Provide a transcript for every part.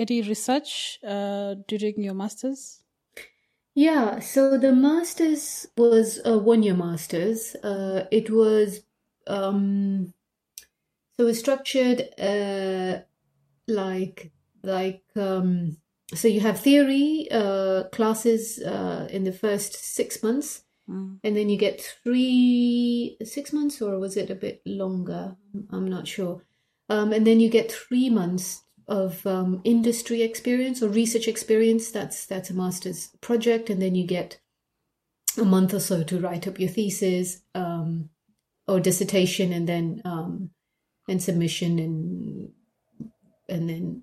any research uh, during your masters? Yeah, so the masters was a one year masters. Uh, it was um, so it was structured uh, like like um, so you have theory uh, classes uh, in the first six months, mm. and then you get three six months, or was it a bit longer? I'm not sure. Um, and then you get three months of um, industry experience or research experience. That's that's a master's project, and then you get a month or so to write up your thesis um, or dissertation, and then um, and submission, and and then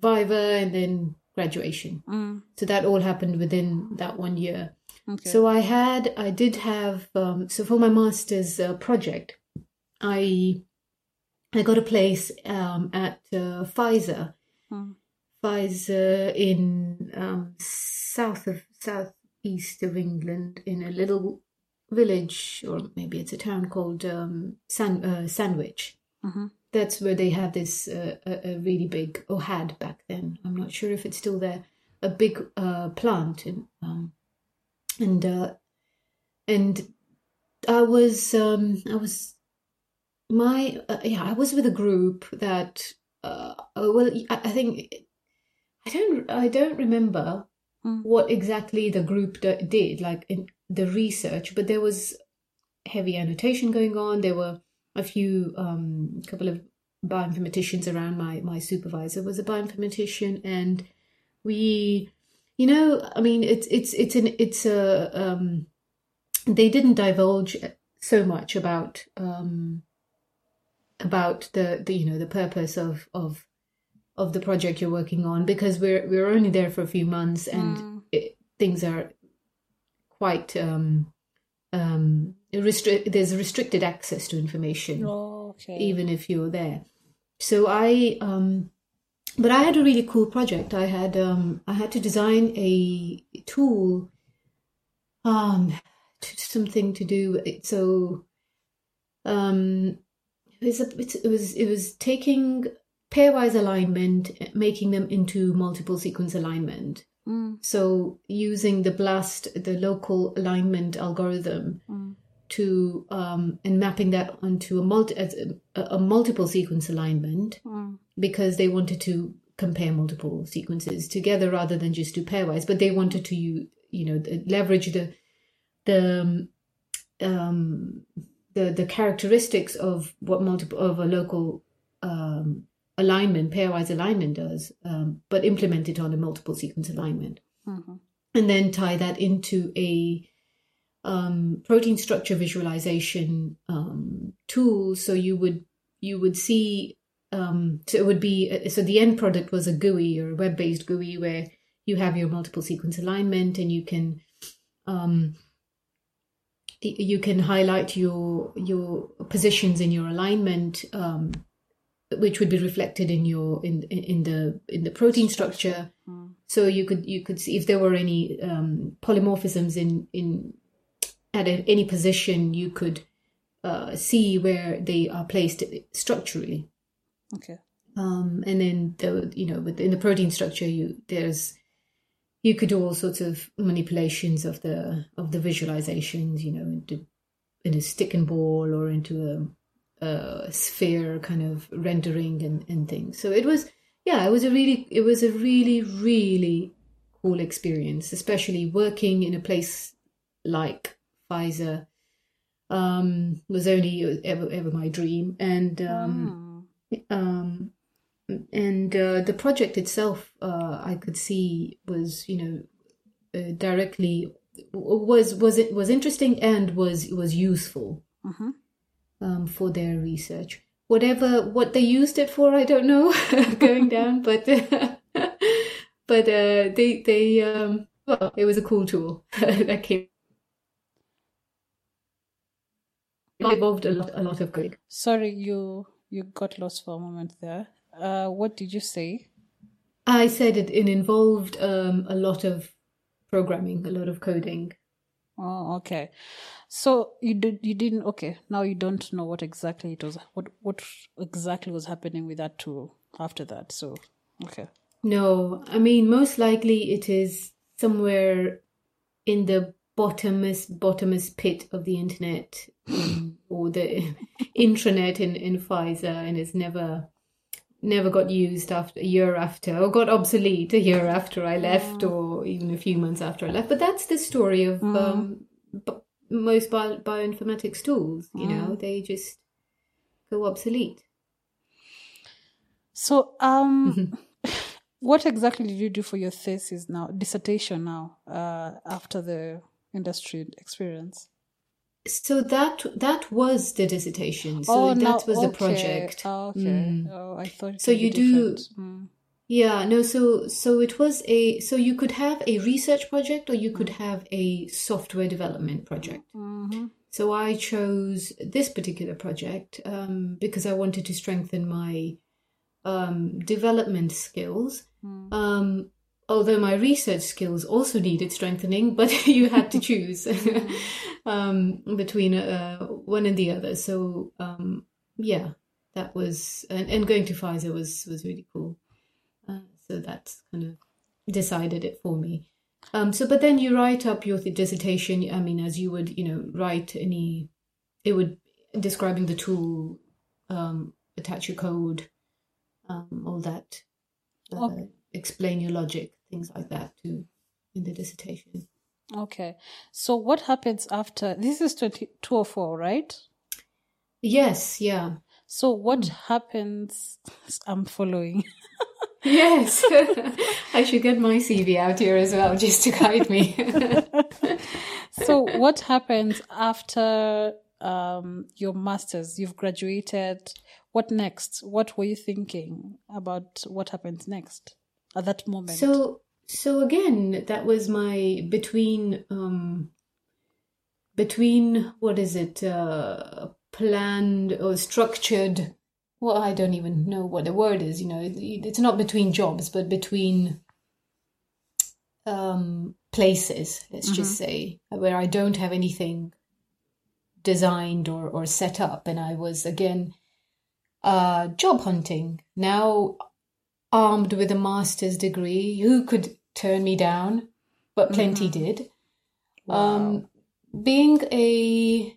viva, and then graduation. Mm. So that all happened within that one year. Okay. So I had, I did have, um, so for my master's uh, project, I I got a place um, at uh, Pfizer, hmm. Pfizer in um, south of southeast of England, in a little village, or maybe it's a town called um, San, uh, Sandwich. Mm-hmm. That's where they had this uh, a, a, really big, or had back then. I'm not sure if it's still there. A big uh, plant, in, um, and uh, and I was um, I was my uh, yeah i was with a group that uh, uh well i think i don't i don't remember mm. what exactly the group d- did like in the research but there was heavy annotation going on there were a few um couple of bioinformaticians around my my supervisor was a bioinformatician and we you know i mean it's it's it's an it's a um they didn't divulge so much about um about the, the you know the purpose of of of the project you're working on because we're we're only there for a few months and mm. it, things are quite um um restrict there's restricted access to information oh, okay. even if you're there so i um but i had a really cool project i had um i had to design a tool um something to do so um it was, a, it was it was taking pairwise alignment, making them into multiple sequence alignment. Mm. So using the BLAST, the local alignment algorithm, mm. to um, and mapping that onto a multi a, a multiple sequence alignment mm. because they wanted to compare multiple sequences together rather than just do pairwise. But they wanted to you you know leverage the the um, um the the characteristics of what multiple of a local um, alignment, pairwise alignment does, um, but implement it on a multiple sequence alignment, mm-hmm. and then tie that into a um, protein structure visualization um, tool. So you would you would see um, so it would be so the end product was a GUI or a web based GUI where you have your multiple sequence alignment and you can um, you can highlight your your positions in your alignment um, which would be reflected in your in in the in the protein structure. Mm. so you could you could see if there were any um, polymorphisms in in at a, any position you could uh, see where they are placed structurally. Okay. Um, and then the you know within the protein structure you there's you could do all sorts of manipulations of the of the visualizations, you know, into in a stick and ball or into a, a sphere kind of rendering and, and things. So it was yeah, it was a really it was a really really cool experience, especially working in a place like Pfizer um, was only ever ever my dream, and um, um, and uh, the project itself, uh, I could see was you know uh, directly was was it was interesting and was was useful Mhm. um, for their research. Whatever what they used it for, I don't know, going down, but but uh, they they um, well, it was a cool tool that came. It involved a lot a lot of coding. Sorry, you you got lost for a moment there. Uh, what did you say? I said it, it involved um, a lot of programming, a lot of coding. Oh, okay. So you did you didn't okay. Now you don't know what exactly it was. What what exactly was happening with that tool after that. So okay. No, I mean most likely it is somewhere in the bottomest bottomest pit of the internet um, or the intranet in in Pfizer, and it's never never got used after a year after or got obsolete a year after I left or even a few months after I left. But that's the story of um, b- most bio- bioinformatics tools. You know, they just go obsolete. So um what exactly did you do for your thesis now, dissertation now, uh after the industry experience? So that that was the dissertation. So oh, that now, was the okay. project. Oh, okay. Mm. Oh, I thought it So you do- Mm. Yeah, no, so so it was a so you could have a research project or you could have a software development project. Mhm. So I chose this particular project um, because I wanted to strengthen my um, development skills. Mm. Um, although my research skills also needed strengthening, but you had to choose um, between uh, one and the other. So um, yeah, that was and, and going to Pfizer was was really cool. Uh, so that's kind of decided it for me. Um, so, but then you write up your dissertation. I mean, as you would, you know, write any, it would describing the tool, um, attach your code, um, all that, uh, Okay. explain your logic, things like that, too in the dissertation. Okay. So what happens after this is 2204, right? Yes, yeah, So what Hmm. happens I'm following. yes. I should get my CV out here as well, just to guide me. so what happens after um, your masters you've graduated what next what were you thinking about what happens next at that moment. So so again, that was my between um between what is it uh planned or structured well I don't even know what the word is, you know, it- it's not between jobs but between um places, let's just say, where I don't have anything designed or or set up. And I was again uh job hunting. Now armed with a master's degree. Who could turn me down? But plenty did. Um, being a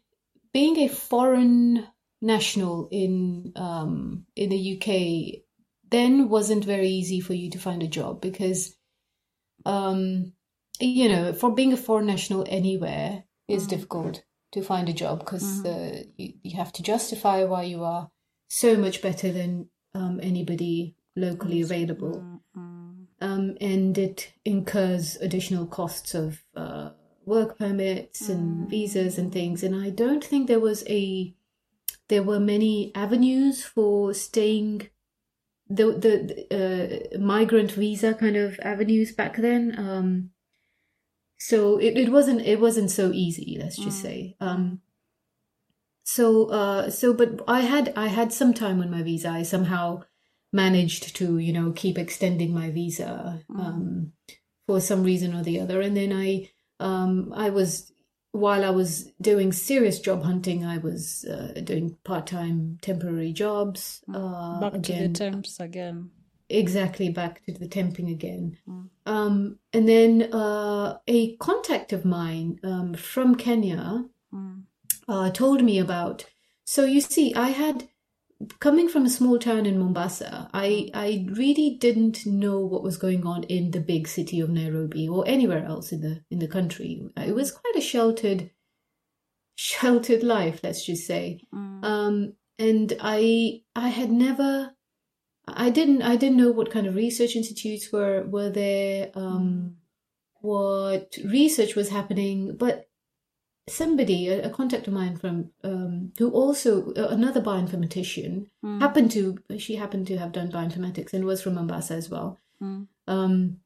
being a foreign national in um, in the UK then wasn't very easy for you to find a job because um, you know for being a foreign national anywhere is difficult to find a job because uh, you, you have to justify why you are so much better than um, anybody locally available um, and it incurs additional costs of uh, work permits and visas and things. And I don't think there was a there were many avenues for staying the the uh, migrant visa kind of avenues back then. Um, so it, it wasn't it wasn't so easy. Let's just say. Um, so uh, so but I had I had some time on my visa. I somehow managed to you know keep extending my visa um, for some reason or the other. And then i um, i was while i was doing serious job hunting i was uh, doing part-time temporary jobs uh, back to again. the terms again. Exactly back to the temping again. Um, and then uh, a contact of mine um, from kenya Mm. uh, told me about. So you see, I had coming from a small town in Mombasa. I I really didn't know what was going on in the big city of Nairobi or anywhere else in the in the country. It was quite a sheltered sheltered life, let's just say. Mm. Um, and I I had never I didn't I didn't know what kind of research institutes were were there, um, what research was happening, but somebody, a, a contact of mine from um, who also uh, another bioinformatician Mm. happened to she happened to have done bioinformatics and was from Mombasa as well. Mm. Um,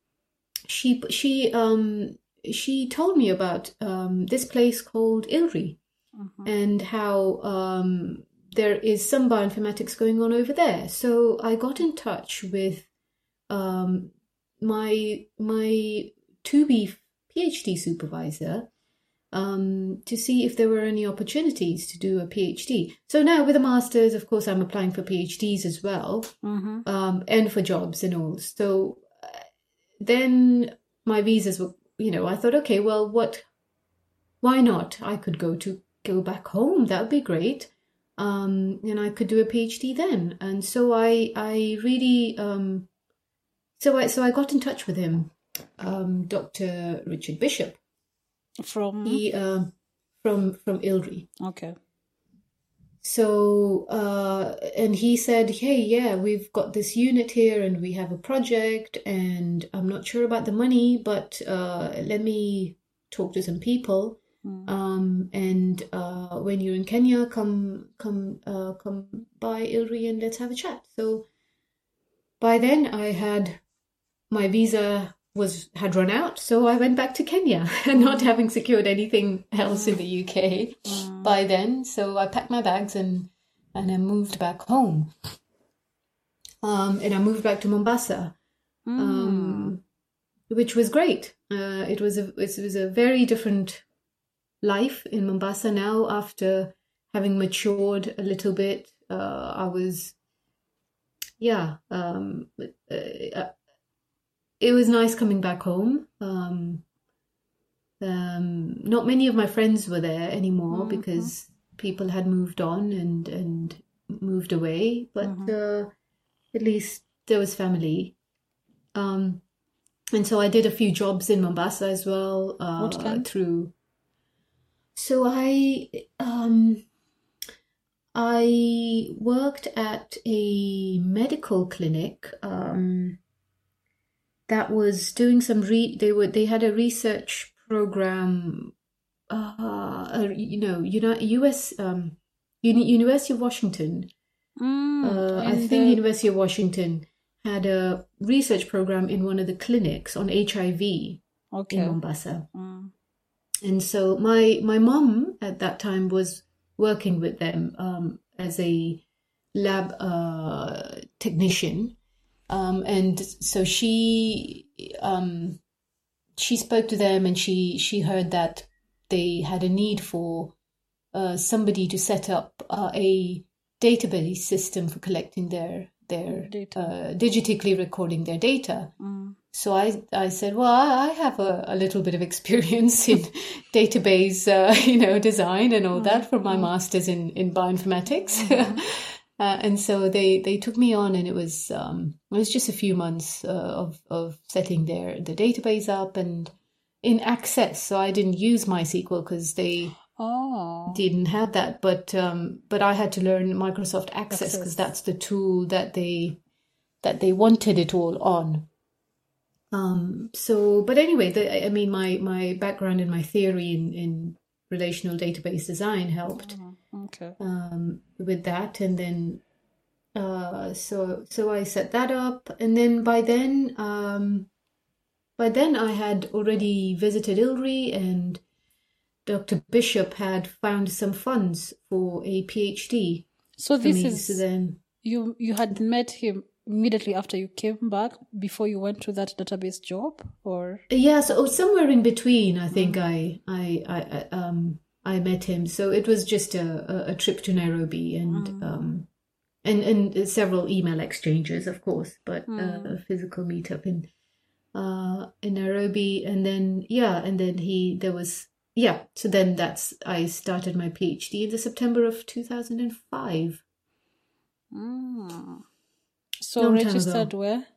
she she um, she told me about um, this place called ILRI Mhm. and how um, there is some bioinformatics going on over there. So I got in touch with um, my my to be PhD supervisor um, to see if there were any opportunities to do a PhD. So now with a master's, of course, I'm applying for PhDs as well Mhm. um, and for jobs and all. So uh, then my visas were, you know, I thought, okay, well, what, why not? I could go to go back home. That would be great. Um, and I could do a PhD then. And so I, I really, um, so I, so I got in touch with him, um, Dr. Richard Bishop. From He, um, from from ILRI. okay. So, uh, and he said, Hey, yeah, we've got this unit here and we have a project, and I'm not sure about the money, but uh, let me talk to some people. Mm. Um, and uh, when you're in Kenya, come come uh, come by ILRI and let's have a chat. So by then I had my visa was had run out, so I went back to Kenya, and not having secured anything else in the UK Mm. by then. So I packed my bags and and I moved back home. Um, and I moved back to Mombasa, Mm. um, which was great. Uh, it was a it was a very different life in Mombasa now. After having matured a little bit, uh, I was yeah. Um, uh, it was nice coming back home. Um, um, not many of my friends were there anymore Mhm. because people had moved on and and moved away. But Mhm. uh, at least there was family. Um, and so I did a few jobs in Mombasa as well. Uh, What kind? Through. So I um, I worked at a medical clinic. Um, that was doing some re they were they had a research program uh, uh you know Uni- US um Uni- University of Washington Mm. uh, I think uh, University of Washington had a research program in one of the clinics on HIV in. Mombasa Mm. and so my my mom at that time was working with them um, as a lab uh, technician, um, and so she um, she spoke to them, and she she heard that they had a need for uh, somebody to set up uh, a database system for collecting their their Data. uh, digitally recording their data. Mm. So I, I said, well, I I have a, a little bit of experience in database, uh, you know, design and all that from my master's in, in bioinformatics. Uh, and so they, they took me on and it was, um, it was just a few months, uh, of, of setting their, the database up and in Access. So I didn't use MySQL because they Oh. didn't have that, but, um, but I had to learn Microsoft Access because that's the tool that they, that they wanted it all on. Um, so, but anyway, the, I mean, my, my background and my theory in, in relational database design helped Mm, Okay. um, with that. And then, uh, so, so I set that up. And then by then, um, by then I had already visited ILRI and Dr. Bishop had found some funds for a PhD So this me. is So then, you you had met him immediately after you came back before you went to that database job or Yeah, so somewhere in between, I think I, I, I, I, um, I met him. So it was just a, a, trip to Nairobi and, um, and, and several email exchanges, of course, but uh, a physical meetup in, uh, in Nairobi. And then, yeah, and then he, there was, yeah, so then that's, I started my PhD in the September of 2005. Mm. so Long registered where?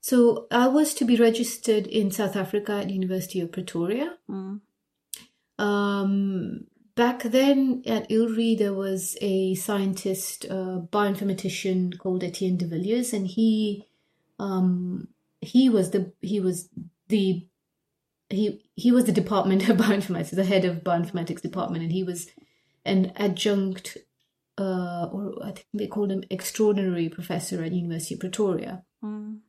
So I was to be registered in South Africa at University of Pretoria. Mm. Um, back then at ILRI, there was a scientist, uh, bioinformatician called Etienne de Villiers, and he um, he was the he was the he he was the department of bioinformatics, the head of bioinformatics department, and he was an adjunct, uh, or I think they called him extraordinary professor at University of Pretoria. Mm.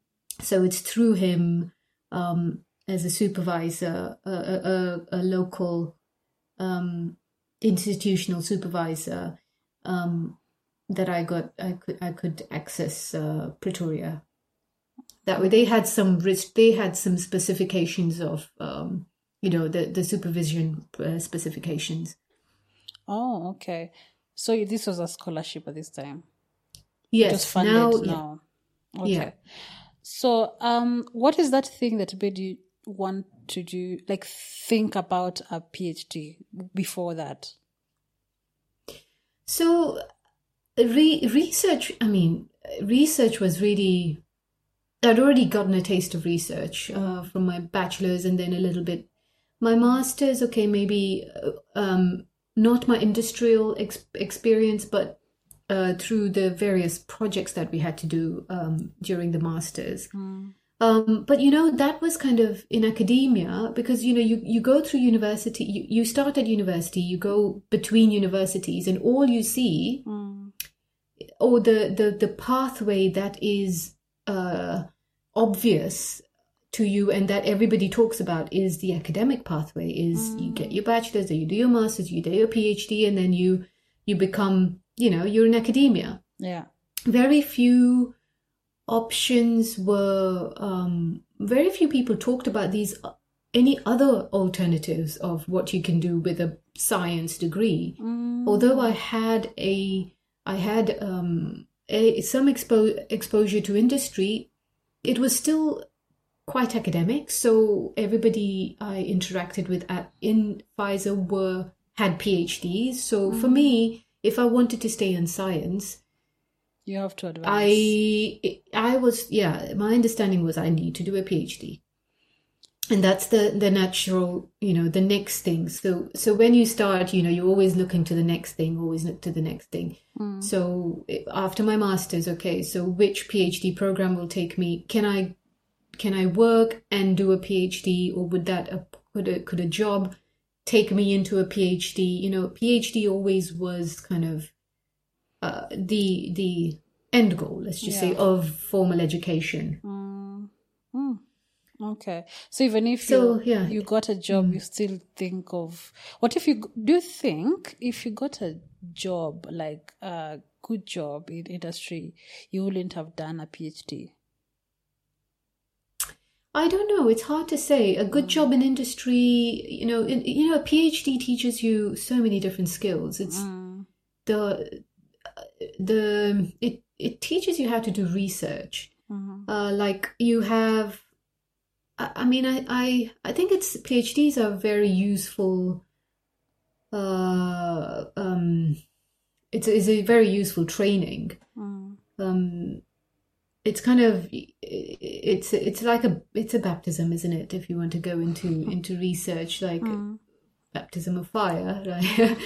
So it's through him um, as a supervisor, a, a, a local um, institutional supervisor, um, that I got I could I could access uh, Pretoria. That way, they had some risk. They had some specifications of um, you know the the supervision uh, specifications. Oh, okay. So this was a scholarship at this time. Yes, funded now, yeah. Okay. Yeah. So, um, what is that thing that made you want to do, like, think about a PhD before that? So, re- research, I mean, research was really, I'd already gotten a taste of research uh, from my bachelor's and then a little bit. My master's, okay, maybe uh, um, not my industrial ex- experience, but uh, through the various projects that we had to do um, during the master's. Um, but you know that was kind of in academia because you know you, you go through university you, you start at university you go between universities and all you see or the, the the pathway that is uh, obvious to you and that everybody talks about is the academic pathway is you get your bachelor's then you do your master's you do your phd and then you you become you know you're in academia. Yeah. very few options were um, very few people talked about these any other alternatives of what you can do with a science degree. Although i had a i had um, a, some expo- exposure to industry it was still quite academic so everybody i interacted with at in pfizer were had phds so for me if i wanted to stay in science You have to. I I was yeah, my understanding was I need to do a PhD. And that's the the natural, you know, the next thing. So so when you start, you know, you're always looking to the next thing, always look to the next thing. So eh, after my masters, okay, so which PhD program will take me? Can I can I work and do a PhD or would that a, could a could a job take me into a PhD? You know, PhD always was kind of uh, the the end goal, let's just say, of formal education. Mm. Mm. Okay. So even if So, you, yeah. you got a job, mm. you still think of what if you do you think if you got a job like a good job in industry, you wouldn't have done a PhD? I don't know. It's hard to say. A good job in industry, you know, in, you know, a PhD teaches you so many different skills. It's the the it it teaches you how to do research. Uh, like you have, I, I mean, I, I I think it's PhDs are very useful. Uh, um, it's it's a very useful training. Um, it's kind of it's it's like a it's a baptism, isn't it? If you want to go into into research, like baptism of fire, right?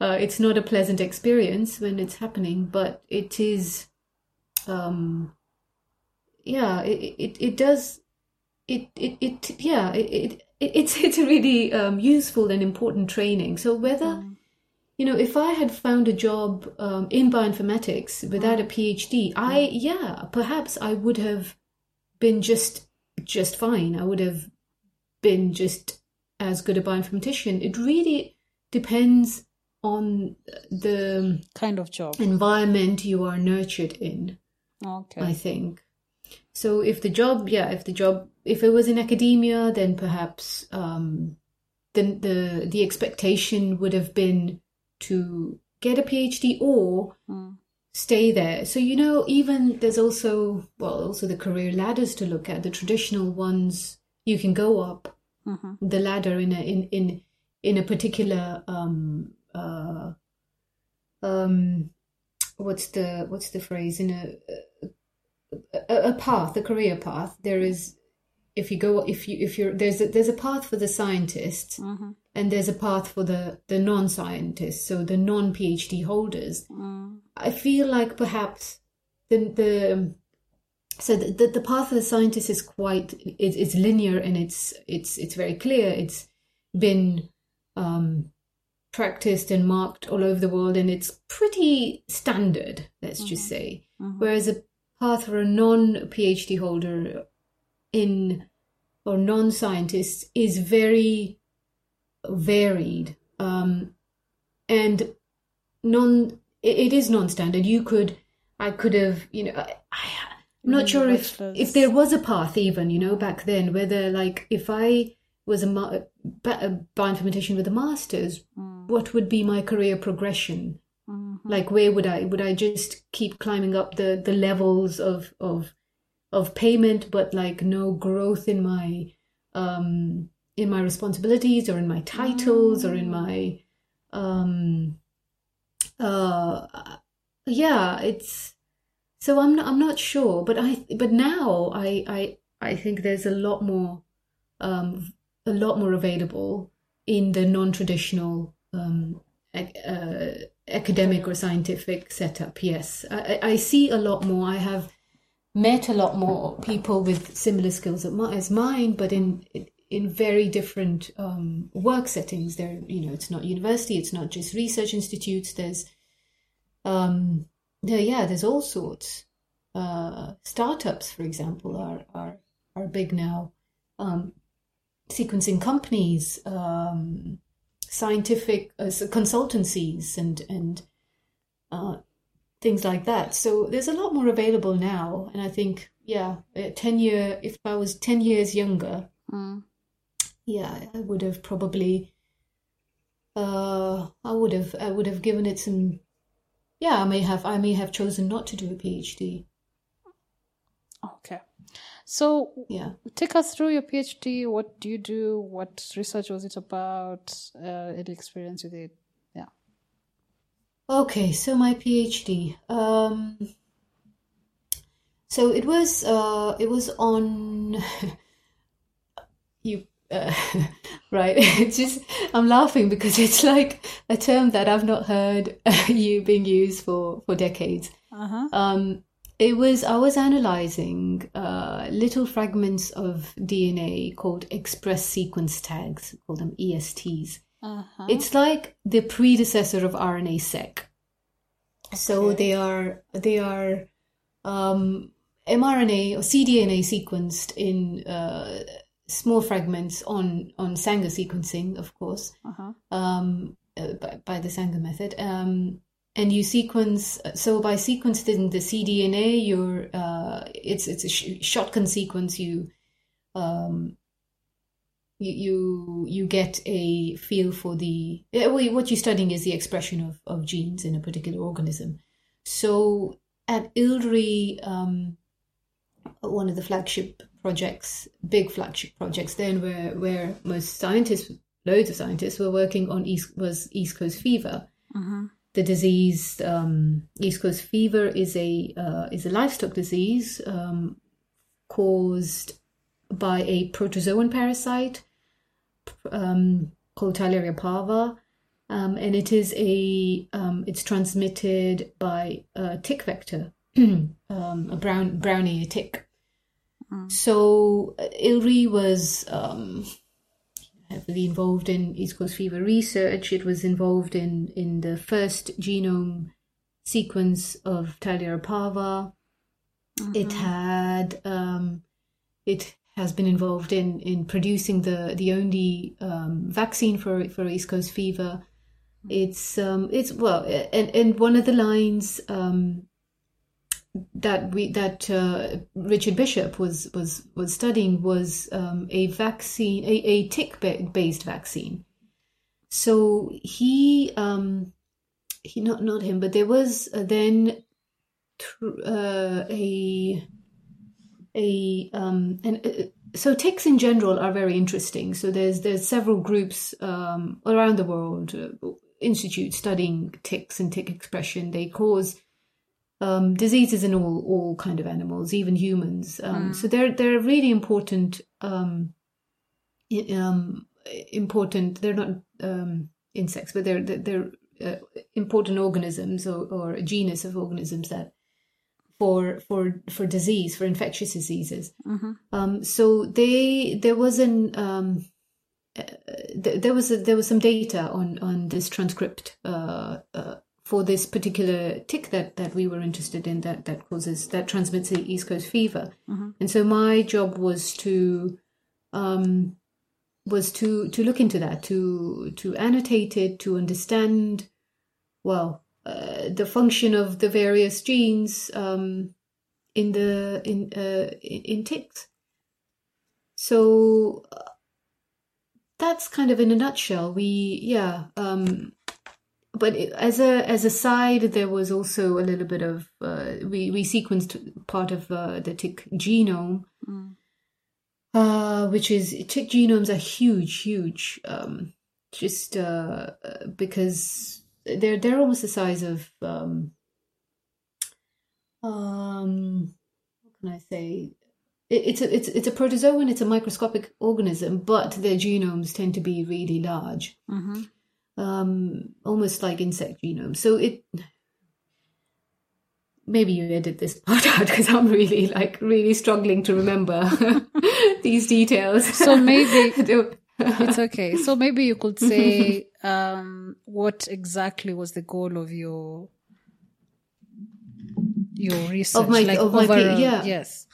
uh, it's not a pleasant experience when it's happening, but it is. Um, yeah, it it, it does. It, it it yeah it, it it's it's a really um, useful and important training. So whether you know, if I had found a job um, in bioinformatics without a PhD, I yeah, perhaps I would have been just just fine. I would have been just as good a bioinformatician. It really depends on the Kind of job. environment you are nurtured in. Okay. I think. So if the job, yeah, if the job, if it was in academia, then perhaps um, the the the expectation would have been to get a PhD or stay there. So you know, even there's also well, also the career ladders to look at. The traditional ones you can go up the ladder in a in in in a particular um uh um what's the what's the phrase in a a, a path, a career path. There is, if you go, if you if you're there's a, there's a path for the scientists, and there's a path for the the non-scientists, so the non-PhD holders. Mm. I feel like perhaps the the so the, the, the path of the scientist is quite it, it's linear and it's it's it's very clear. It's been um, practiced and marked all over the world, and it's pretty standard. Let's Mm-hmm. just say. Whereas a path for a non-PhD holder in or non-scientist is very varied um, and non it, it is non-standard you could i could have you know I, I, i'm not Mm, sure if if there was a path even you know back then whether like if i was a, ma- a bioinformatician with a master's Mm. what would be my career progression Mm-hmm. like where would i would i just keep climbing up the the levels of of of payment but like no growth in my um in my responsibilities or in my titles or in my um uh yeah it's so i'm not, i'm not sure but i but now i i i think there's a lot more um a lot more available in the non-traditional um uh, academic or scientific setup yes. I, I see a lot more. I have met a lot more people with similar skills as mine but in in very different um, work settings. There you know it's not university it's not just research institutes. There's um there, yeah there's all sorts. Uh startups for example are are are big now. Um sequencing companies um scientific uh, consultancies and and uh things like that. So there's a lot more available now and i think yeah 10 year if i was 10 years younger Mm. yeah i would have probably uh i would have i would have given it some yeah i may have i may have chosen not to do a phd Okay. So yeah take us through your PhD. What do you do? What research was it about? Uh, any experience with it? Yeah. Okay, so my PhD. Um, so it was uh, it was on uh, right. It's just I'm laughing because it's like a term that I've not heard you being used for for decades. Uh huh. Um, it was I was analyzing uh, little fragments of DNA called express sequence tags, call them ESTs. Uh huh. It's like the predecessor of RNA-seq. So they are they are um, mRNA or cDNA sequenced in uh, small fragments on on Sanger sequencing, of course, Uh huh. um, uh, by, by the Sanger method. Um, and you sequence so by sequencing the cDNA, you're uh, it's it's a sh- shotgun sequence. You um, you you you get a feel for the well, what you're studying is the expression of, of genes in a particular organism. So at ILRI, um, one of the flagship projects, big flagship projects, then where where most scientists, loads of scientists, were working on East was East Coast fever. Uh-huh. The disease, um, East Coast fever, is a uh, is a livestock disease um, caused by a protozoan parasite um, called Theileria parva, um, and it is a um, it's transmitted by a tick vector, um, a brown brownie tick. So uh, ILRI was um, heavily involved in East Coast fever research. It was involved in in the first genome sequence of Theileria parva. It had um, it has been involved in in producing the the only um, vaccine for for East Coast fever. It's um it's well and and one of the lines um that we that uh, Richard Bishop was was was studying was um, a vaccine a, a tick based vaccine. So he um he not not him but there was uh, then tr- uh, a a um and uh, so ticks in general are very interesting so there's there's several groups um around the world uh, institutes studying ticks and tick expression they cause um diseases in all all kind of animals even humans um so they're they're really important um um important. They're not um, insects, but they're they're, they're uh, important organisms or, or a genus of organisms that for for for disease for infectious diseases. Mm-hmm. Um, so they there was an um, uh, th- there was a, there was some data on on this transcript uh, uh, for this particular tick that that we were interested in that that causes that transmits the East Coast fever, Mm-hmm. and so my job was to um, was to to look into that to to annotate it to understand well uh, the function of the various genes um, in the in uh, in, ticks. So uh, that's kind of in a nutshell. We yeah. Um, but as a as a side, there was also a little bit of uh, we we sequenced part of uh, the tick genome, Mm. uh, which is tick genomes are huge, huge. Um, just uh, uh, because they're they're almost the size of um, um, what can I say? It, it's a it's it's a protozoan. It's a microscopic organism, but their genomes tend to be really large, Mm-hmm. Um, almost like insect genomes. So it maybe you edit this part out because I'm really like really struggling to remember these details. So maybe it's okay. So maybe you could say um, what exactly was the goal of your your research, of my- like of my P- yeah. yes.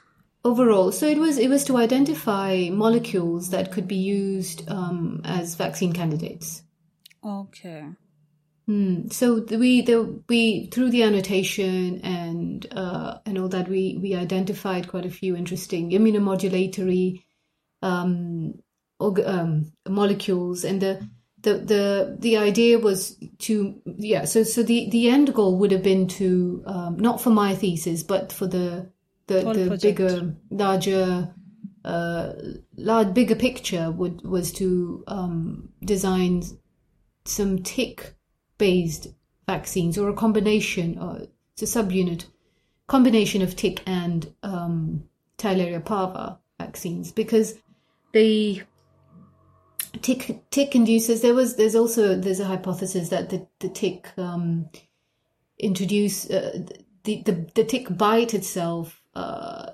overall so it was it was to identify molecules that could be used um, as vaccine candidates Okay. Hmm. so the, we the, we through the annotation and uh, and all that we we identified quite a few interesting immunomodulatory um, org- um, molecules and the the the the idea was to yeah so so the the end goal would have been to um, not for my thesis but for the the, Whole the project. bigger larger uh large bigger picture would was to um design some tick based vaccines or a combination or it's a subunit combination of tick and um Theileria parva vaccines because the tick tick induces there was there's also there's a hypothesis that the the tick um introduce uh, the, the the tick bite itself uh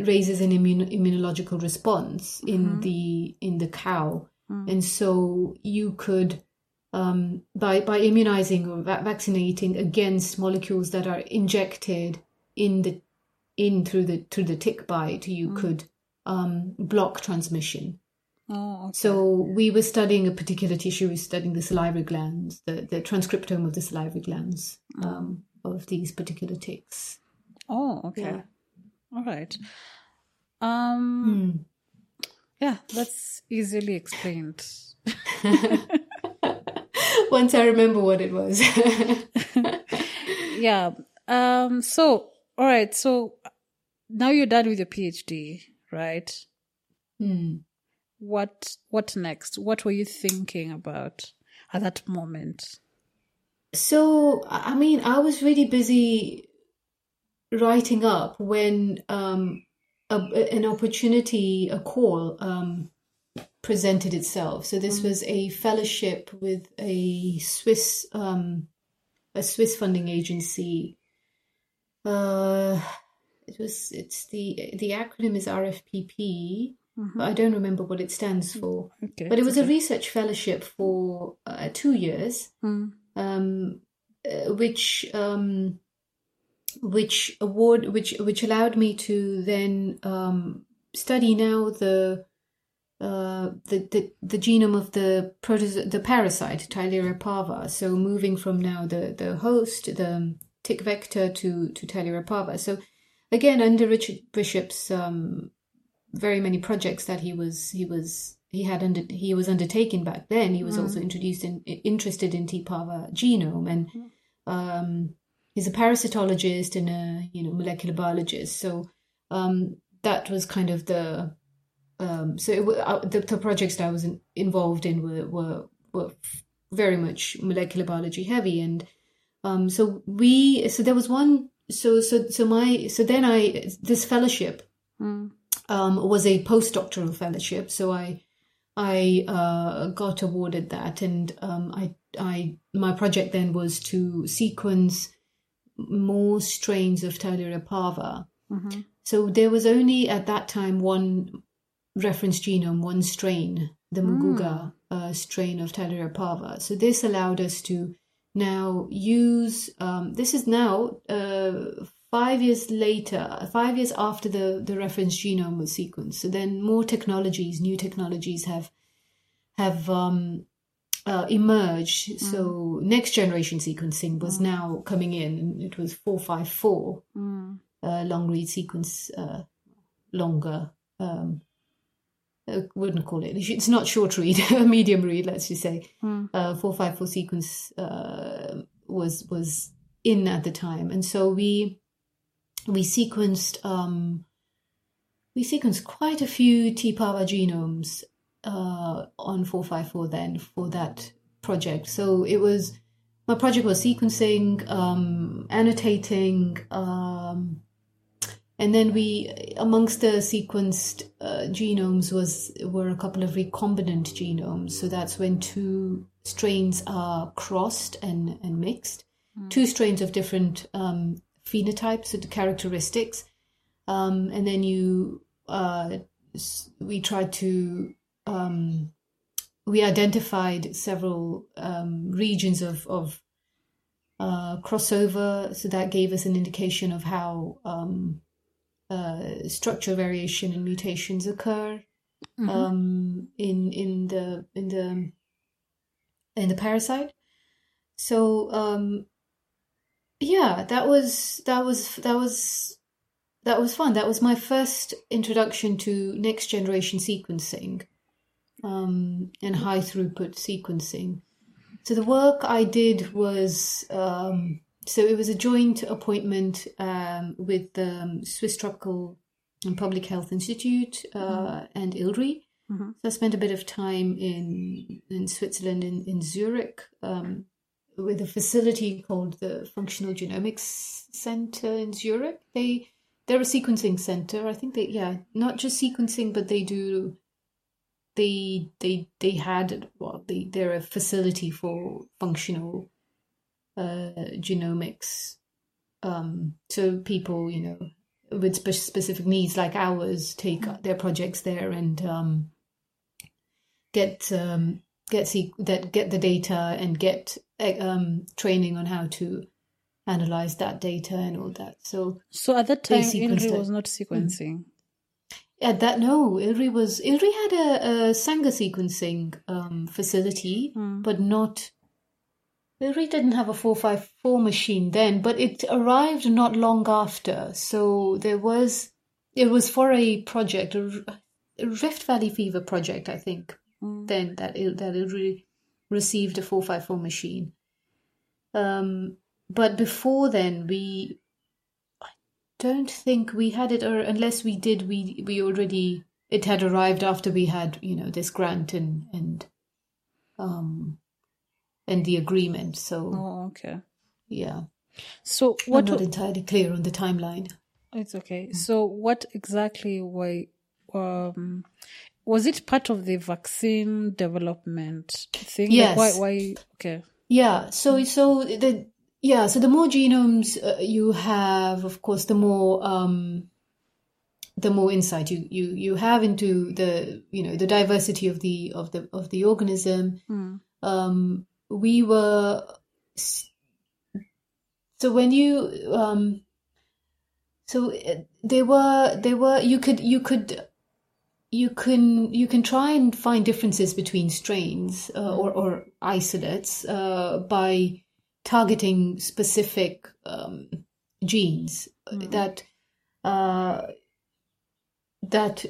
raises an immune, immunological response in the in the cow. And so you could um by by immunizing or va- vaccinating against molecules that are injected in the in through the through the tick bite you could um block transmission Oh, okay. so we were studying a particular tissue. We were studying the salivary glands, the, the transcriptome of the salivary glands um, of these particular ticks. oh, okay. Yeah. All right. Um. Hmm. Yeah, that's easily explained. Once I remember what it was. yeah. Um. So, all right. So now you're done with your PhD, right? Hmm. What What next? What were you thinking about at that moment? So, I I mean, I was really busy writing up when um, a, an opportunity, a call um, presented itself. So this was a fellowship with a Swiss, um, a Swiss funding agency. Uh, it was. It's the the acronym is RFPP. But I don't remember what it stands for. Okay. But it was okay. a research fellowship for uh, two years Mm. um, uh, which um, which award which which allowed me to then um, study now the uh, the, the the genome of the protozo- the parasite Theileria parva. So moving from now the the host the tick vector to to Theileria parva. So again under Richard Bishop's um, very many projects that he was he was he had under he was undertaking back then. He was also introduced in interested in T. parva genome and um, he's a parasitologist and a you know molecular biologist. So um, that was kind of the um, so it, uh, the, the projects that I was in, involved in were, were were very much molecular biology heavy, and um, so we so there was one so so so my so then I this fellowship Mm. um, was a postdoctoral fellowship. So I I uh, got awarded that, and um, I, I, my project then was to sequence more strains of Theileria parva. Mm-hmm. So there was only at that time one reference genome, one strain, the Muguga uh, strain of parva. So this allowed us to now use. Um, this is now uh, five years later, five years after the the reference genome was sequenced. So then more technologies, new technologies have have um, uh, emerged. So next generation sequencing was now coming in, and it was four five four Mm. uh, long read sequence, uh, longer. Um, I wouldn't call it. It's not short read, medium read. Let's just say Mm. uh, four five four sequence uh, was was in at the time, and so we we sequenced um, we sequenced quite a few T Parva genomes uh, on four five four then for that project. So it was my project was sequencing, um, annotating, um, and then we amongst the sequenced uh, genomes was were a couple of recombinant genomes. So that's when two strains are crossed and and mixed, two strains of different um, phenotypes and characteristics, um, and then you uh, we tried to um, we identified several um, regions of, of uh, crossover, so that gave us an indication of how um, uh, structure variation and mutations occur Mhm. um, in in the in the in the parasite. So um, yeah, that was that was that was that was fun. That was my first introduction to next generation sequencing um, and high throughput sequencing. So the work I did was um, so it was a joint appointment um, with the um, Swiss Tropical and Public Health Institute uh, and ILRI. Mhm. So I spent a bit of time in in Switzerland in in Zurich um, with a facility called the Functional Genomics Center in Zurich. They they're a sequencing center. I think they yeah not just sequencing, but they do they they they had well they they're a facility for functional uh, genomics. Um, so people you know with spe- specific needs like ours take their projects there and um, get um, get that get the data and get um, training on how to analyze that data and all that. So So at that time, ILRI was not sequencing. at that no, ILRI was ILRI had a, a Sanger sequencing um, facility, Mm. but not. ILRI didn't have a four five four machine then, but it arrived not long after. So there was it was for a project, a Rift Valley Fever project, I think. Mm. Then that it, that ILRI received a four five four machine. Um, but before then, we I don't think we had it, or unless we did, we we already it had arrived after we had you know this grant and and um and the agreement. So Oh, okay. yeah, So I'm what? not entirely clear on the timeline. It's okay. So what exactly were um was it part of the vaccine development thing? Like, Yes. why why okay. Yeah. So so the yeah. So the more genomes uh, you have, of course, the more um, the more insight you, you you have into the you know the diversity of the of the of the organism. Mm. Um, we were so when you um, so uh, they were they were you could you could you can you can try and find differences between strains uh, or or isolates uh, by targeting specific um, genes that uh, that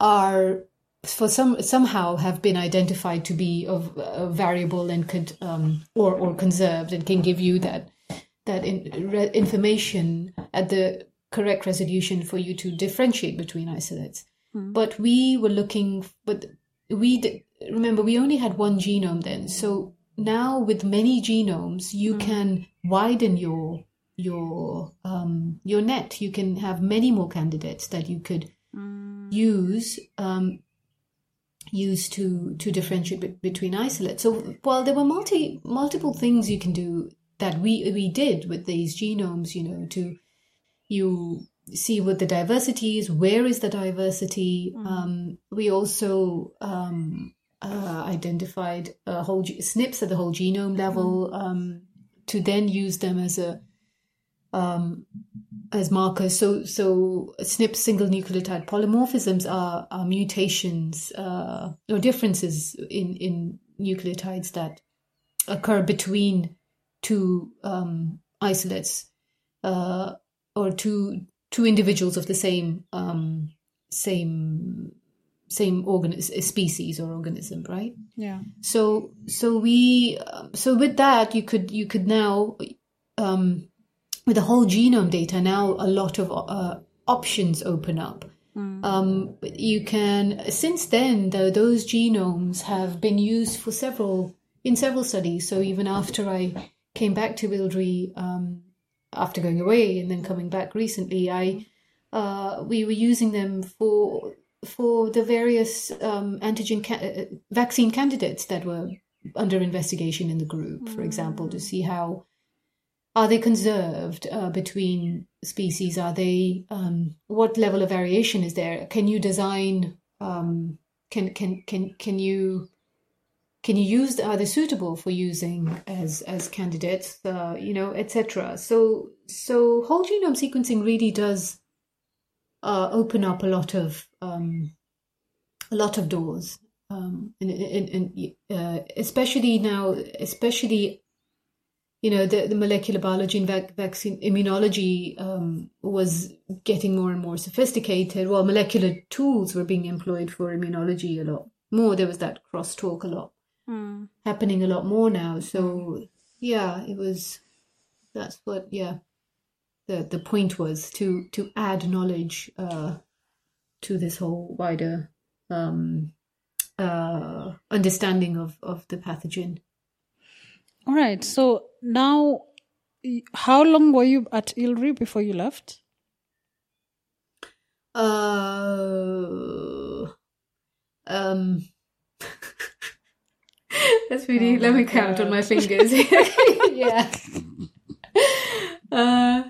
are for some somehow have been identified to be of uh, variable and could um, or or conserved and can give you that that in, re, information at the correct resolution for you to differentiate between isolates. But we were looking, but we did, remember we only had one genome then. So now with many genomes, you can widen your your um, your net. You can have many more candidates that you could use. Um, used to to differentiate be- between isolates. So while there were multi multiple things you can do that we we did with these genomes, you know, to you see what the diversity is, where is the diversity. Um, we also um, uh, identified a whole ge- SNPs at the whole genome level um, to then use them as a um, as markers. So, so SNP single nucleotide polymorphisms are, are mutations uh, or differences in, in nucleotides that occur between two um, isolates uh, or two two individuals of the same um, same same organ species or organism, right? Yeah. So so we so with that you could you could now um, with the whole genome data now a lot of uh, options open up. Um, you can since then though those genomes have been used for several in several studies. So even after I came back to ILRI um, after going away and then coming back recently, I uh, we were using them for for the various um, antigen ca- uh, vaccine candidates that were under investigation in the group, for example, to see how are they conserved uh, between species? Are they um, what level of variation is there? Can you design? Um, can can can can you can you use? Are they suitable for using as as candidates? Uh, you know, etc. So so whole genome sequencing really does uh, open up a lot of um, a lot of doors, um, and, and, and uh, especially now, especially you know the, the molecular biology and vac- vaccine immunology um, was getting more and more sophisticated. Well, molecular tools were being employed for immunology a lot more. There was that crosstalk a lot happening a lot more now. So yeah, it was. That's what yeah. The the point was to to add knowledge uh, to this whole wider um, uh, understanding of of the pathogen. All right. So now, how long were you at ILRI before you left? Uh, um, that's really. Oh let me count on my fingers. yeah. Uh,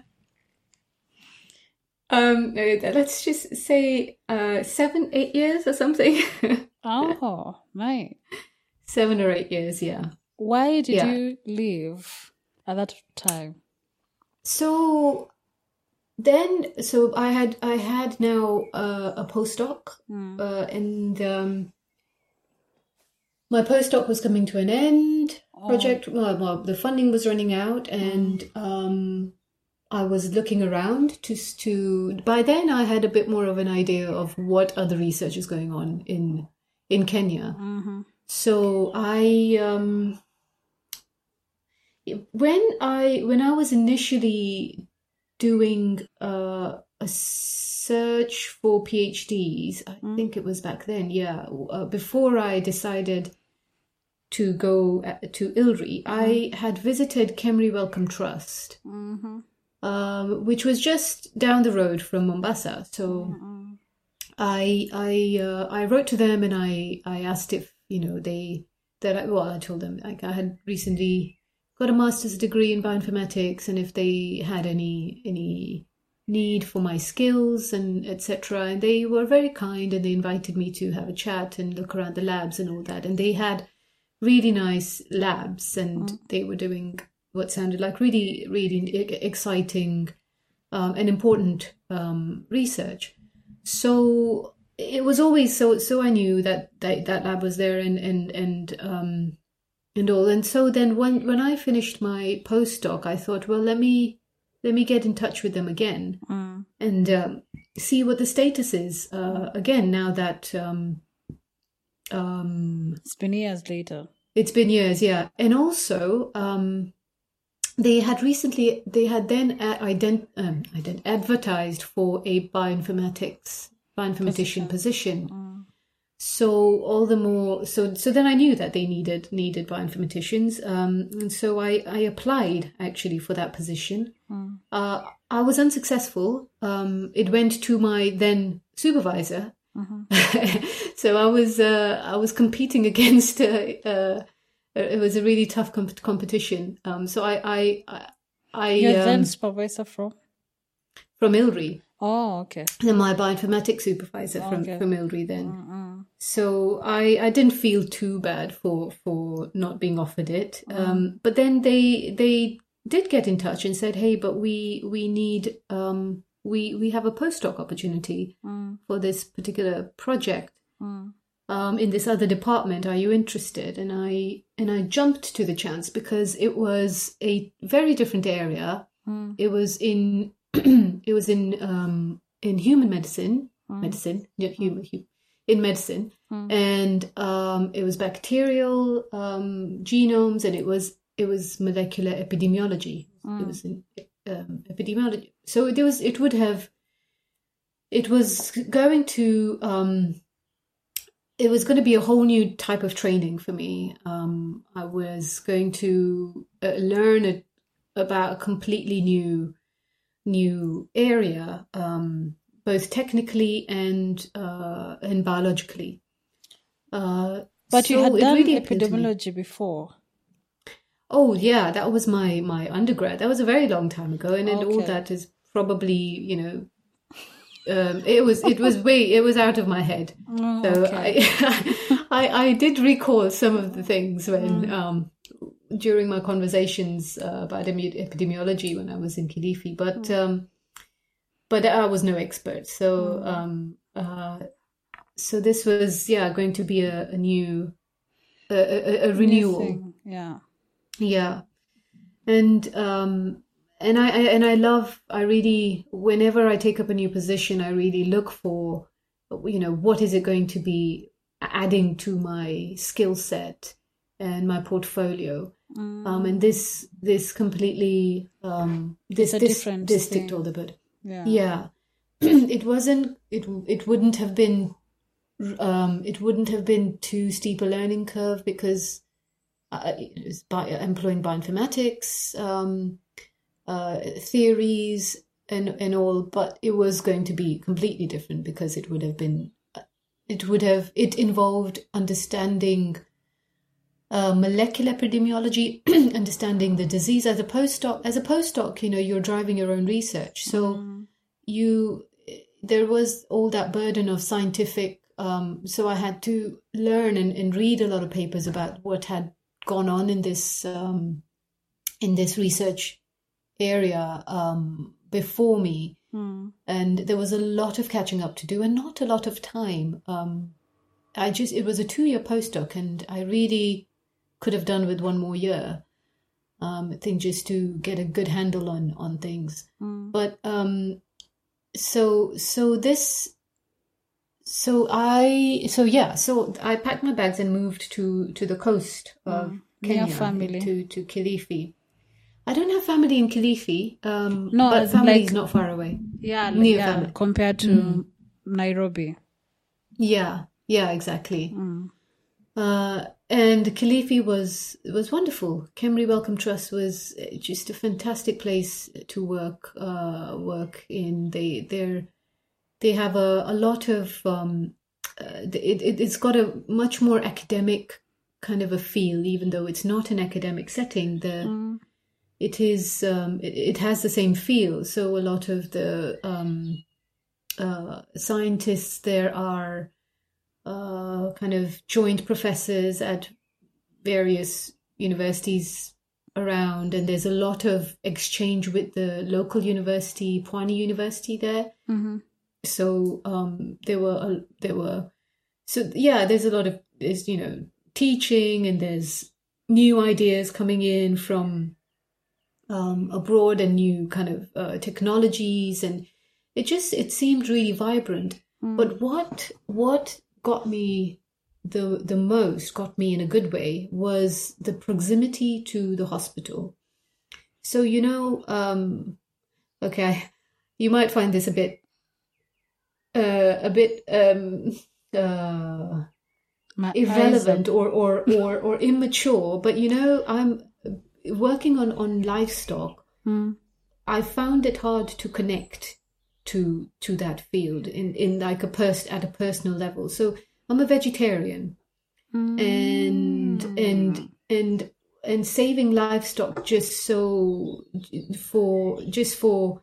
um, let's just say uh, seven, eight years or something. Oh, right. seven or eight years, yeah. Why did Yeah. you leave at that time? So then, so I had I had now uh, a postdoc, Mm. uh, and um, my postdoc was coming to an end. Project, well, well, the funding was running out, and um, I was looking around to to. By then, I had a bit more of an idea of what other research is going on in in Kenya. Mm-hmm. So I um when I when I was initially doing uh, a search for PhDs, I think it was back then, yeah, uh, before I decided to go uh, to ILRI, I had visited Kemri Wellcome Trust, Mm-hmm. um, which was just down the road from Mombasa. So I I uh, I wrote to them and I I asked if you know they that I, well I told them like I had recently got a master's degree in bioinformatics and if they had any any need for my skills and etc and they were very kind and they invited me to have a chat and look around the labs and all that and they had really nice labs and they were doing what sounded like really really exciting um, and important um, research. So it was always so so I knew that that, that lab was there and and and um and all and so then when when I finished my postdoc I thought well let me let me get in touch with them again Mm. and um, see what the status is uh, again now that um um It's been years later. it's been years, yeah. And also, um, they had recently, they had then uh, ident- um, ident- advertised for a bioinformatics, bioinformatician position. So all the more, so so then I knew that they needed needed bioinformaticians, um, and so I I applied actually for that position. Uh, I was unsuccessful. Um, it went to my then supervisor, so I was uh, I was competing against. Uh, uh, it was a really tough comp- competition. Um, so I I I, I You're um, then supervisor from? from ILRI. Oh, okay. and my bioinformatics supervisor from, Okay. from ILRI then. Mm-mm. So I, I didn't feel too bad for, for not being offered it. Um, but then they they did get in touch and said, hey, but we we need um, we we have a postdoc opportunity Mm, for this particular project mm, um, in this other department. Are you interested? And I and I jumped to the chance because it was a very different area. mm, It was in it was in um, in human medicine, medicine, yeah, human, hu- in medicine, Mm. and um, it was bacterial um, genomes, and it was it was molecular epidemiology. It was in um, epidemiology. So it was it would have it was going to um, it was going to be a whole new type of training for me. Um, I was going to uh, learn a, about a completely new new area, um, both technically and uh, and biologically. Uh, But you had done really appealed to me. epidemiology before. Oh yeah, that was my my undergrad. That was a very long time ago, and then all that is probably you know, um, it was it was way it was out of my head. Oh, So okay. I, I I did recall some of the things when Mm. um during my conversations uh, about epidemiology when I was in Kilifi, but Mm. um, but I was no expert. So Mm. um uh, so this was yeah going to be a, a new a, a, a renewal. Yeah. Yeah. And um and I, I and I love I really whenever I take up a new position I really look for you know what is it going to be adding to my skill set and my portfolio. Um and this this completely um this Mm. this this ticked all the bit. Yeah. Yeah. it wasn't it it wouldn't have been um it wouldn't have been too steep a learning curve because uh, it was by employing bioinformatics um uh theories and and all but it was going to be completely different because it would have been it would have it involved understanding uh, molecular epidemiology, understanding the disease as a postdoc. As a postdoc, you know, you're driving your own research, so Mm. you there was all that burden of scientific. Um, so I had to learn and, and read a lot of papers about what had gone on in this um, in this research area um, before me Mm. and there was a lot of catching up to do and not a lot of time um i just it was a two year postdoc and i really could have done with one more year um i think just to get a good handle on on things Mm. but um so so this so i so yeah so i packed my bags and moved to to the coast of Mm. Near kenya family. to to kilifi i don't have family in kilifi um No, but family like- is not far away Yeah, Near yeah, family. compared to Mm. Nairobi. Yeah, yeah, exactly. Mm. Uh, and Kilifi was was wonderful. Kemri Wellcome Trust was uh, just a fantastic place to work uh, work in. They they they have a, a lot of um, uh, it, it it's got a much more academic kind of a feel, even though it's not an academic setting. The Mm. it is um, it, it has the same feel. So a lot of the um, uh, scientists there are uh, kind of joint professors at various universities around, and there's a lot of exchange with the local university, Pwani University there. Mhm. So um, there were a, there were so yeah, there's a lot of there's you know teaching and there's new ideas coming in from um, abroad and new kind of uh, technologies and it just it seemed really vibrant. Mm. But what what got me the the most got me in a good way was the proximity to the hospital. So you know, um, okay, you might find this a bit uh, a bit um, uh, irrelevant or, or or or immature, but you know, I'm working on on livestock. Mm. I found it hard to connect to to that field in in like a pers- at a personal level. So I'm a vegetarian, mm. and and and and saving livestock just so for just for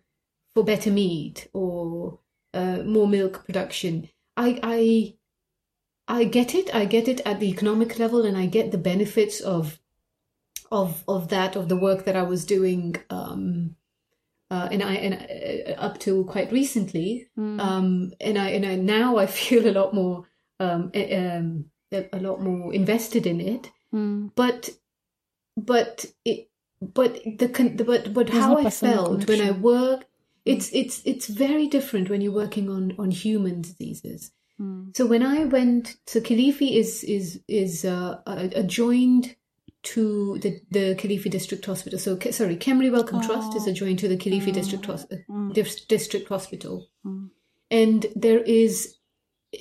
for better meat or uh, more milk production. I I I get it. I get it at the economic level, and I get the benefits of of of that of the work that I was doing. Um, uh, and I and uh, up till quite recently, mm. um, and I and I now I feel a lot more um, um, a, lot more invested in it. Mm. But but it but the but but how I felt when I work, it's mm. it's it's very different when you're working on on human diseases. Mm. So when I went, so Kilifi is is is uh, adjoined to the the Kilifi District Hospital. So sorry, Kemri Wellcome oh. Trust is adjoined to the Kilifi mm. District mm. District Hospital, mm. and there is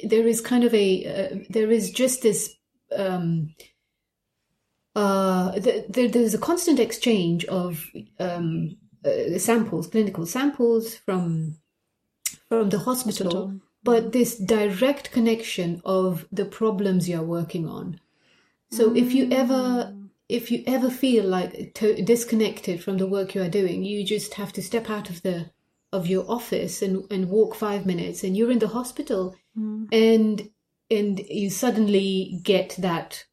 there is kind of a uh, there is just this. Um, uh, the, the, there's a constant exchange of um, uh, samples, clinical samples from from the hospital, hospital, but this direct connection of the problems you're working on. So mm. if you ever if you ever feel like to, disconnected from the work you are doing, you just have to step out of the of your office and, and walk five minutes, and you're in the hospital, mm. and and you suddenly get that.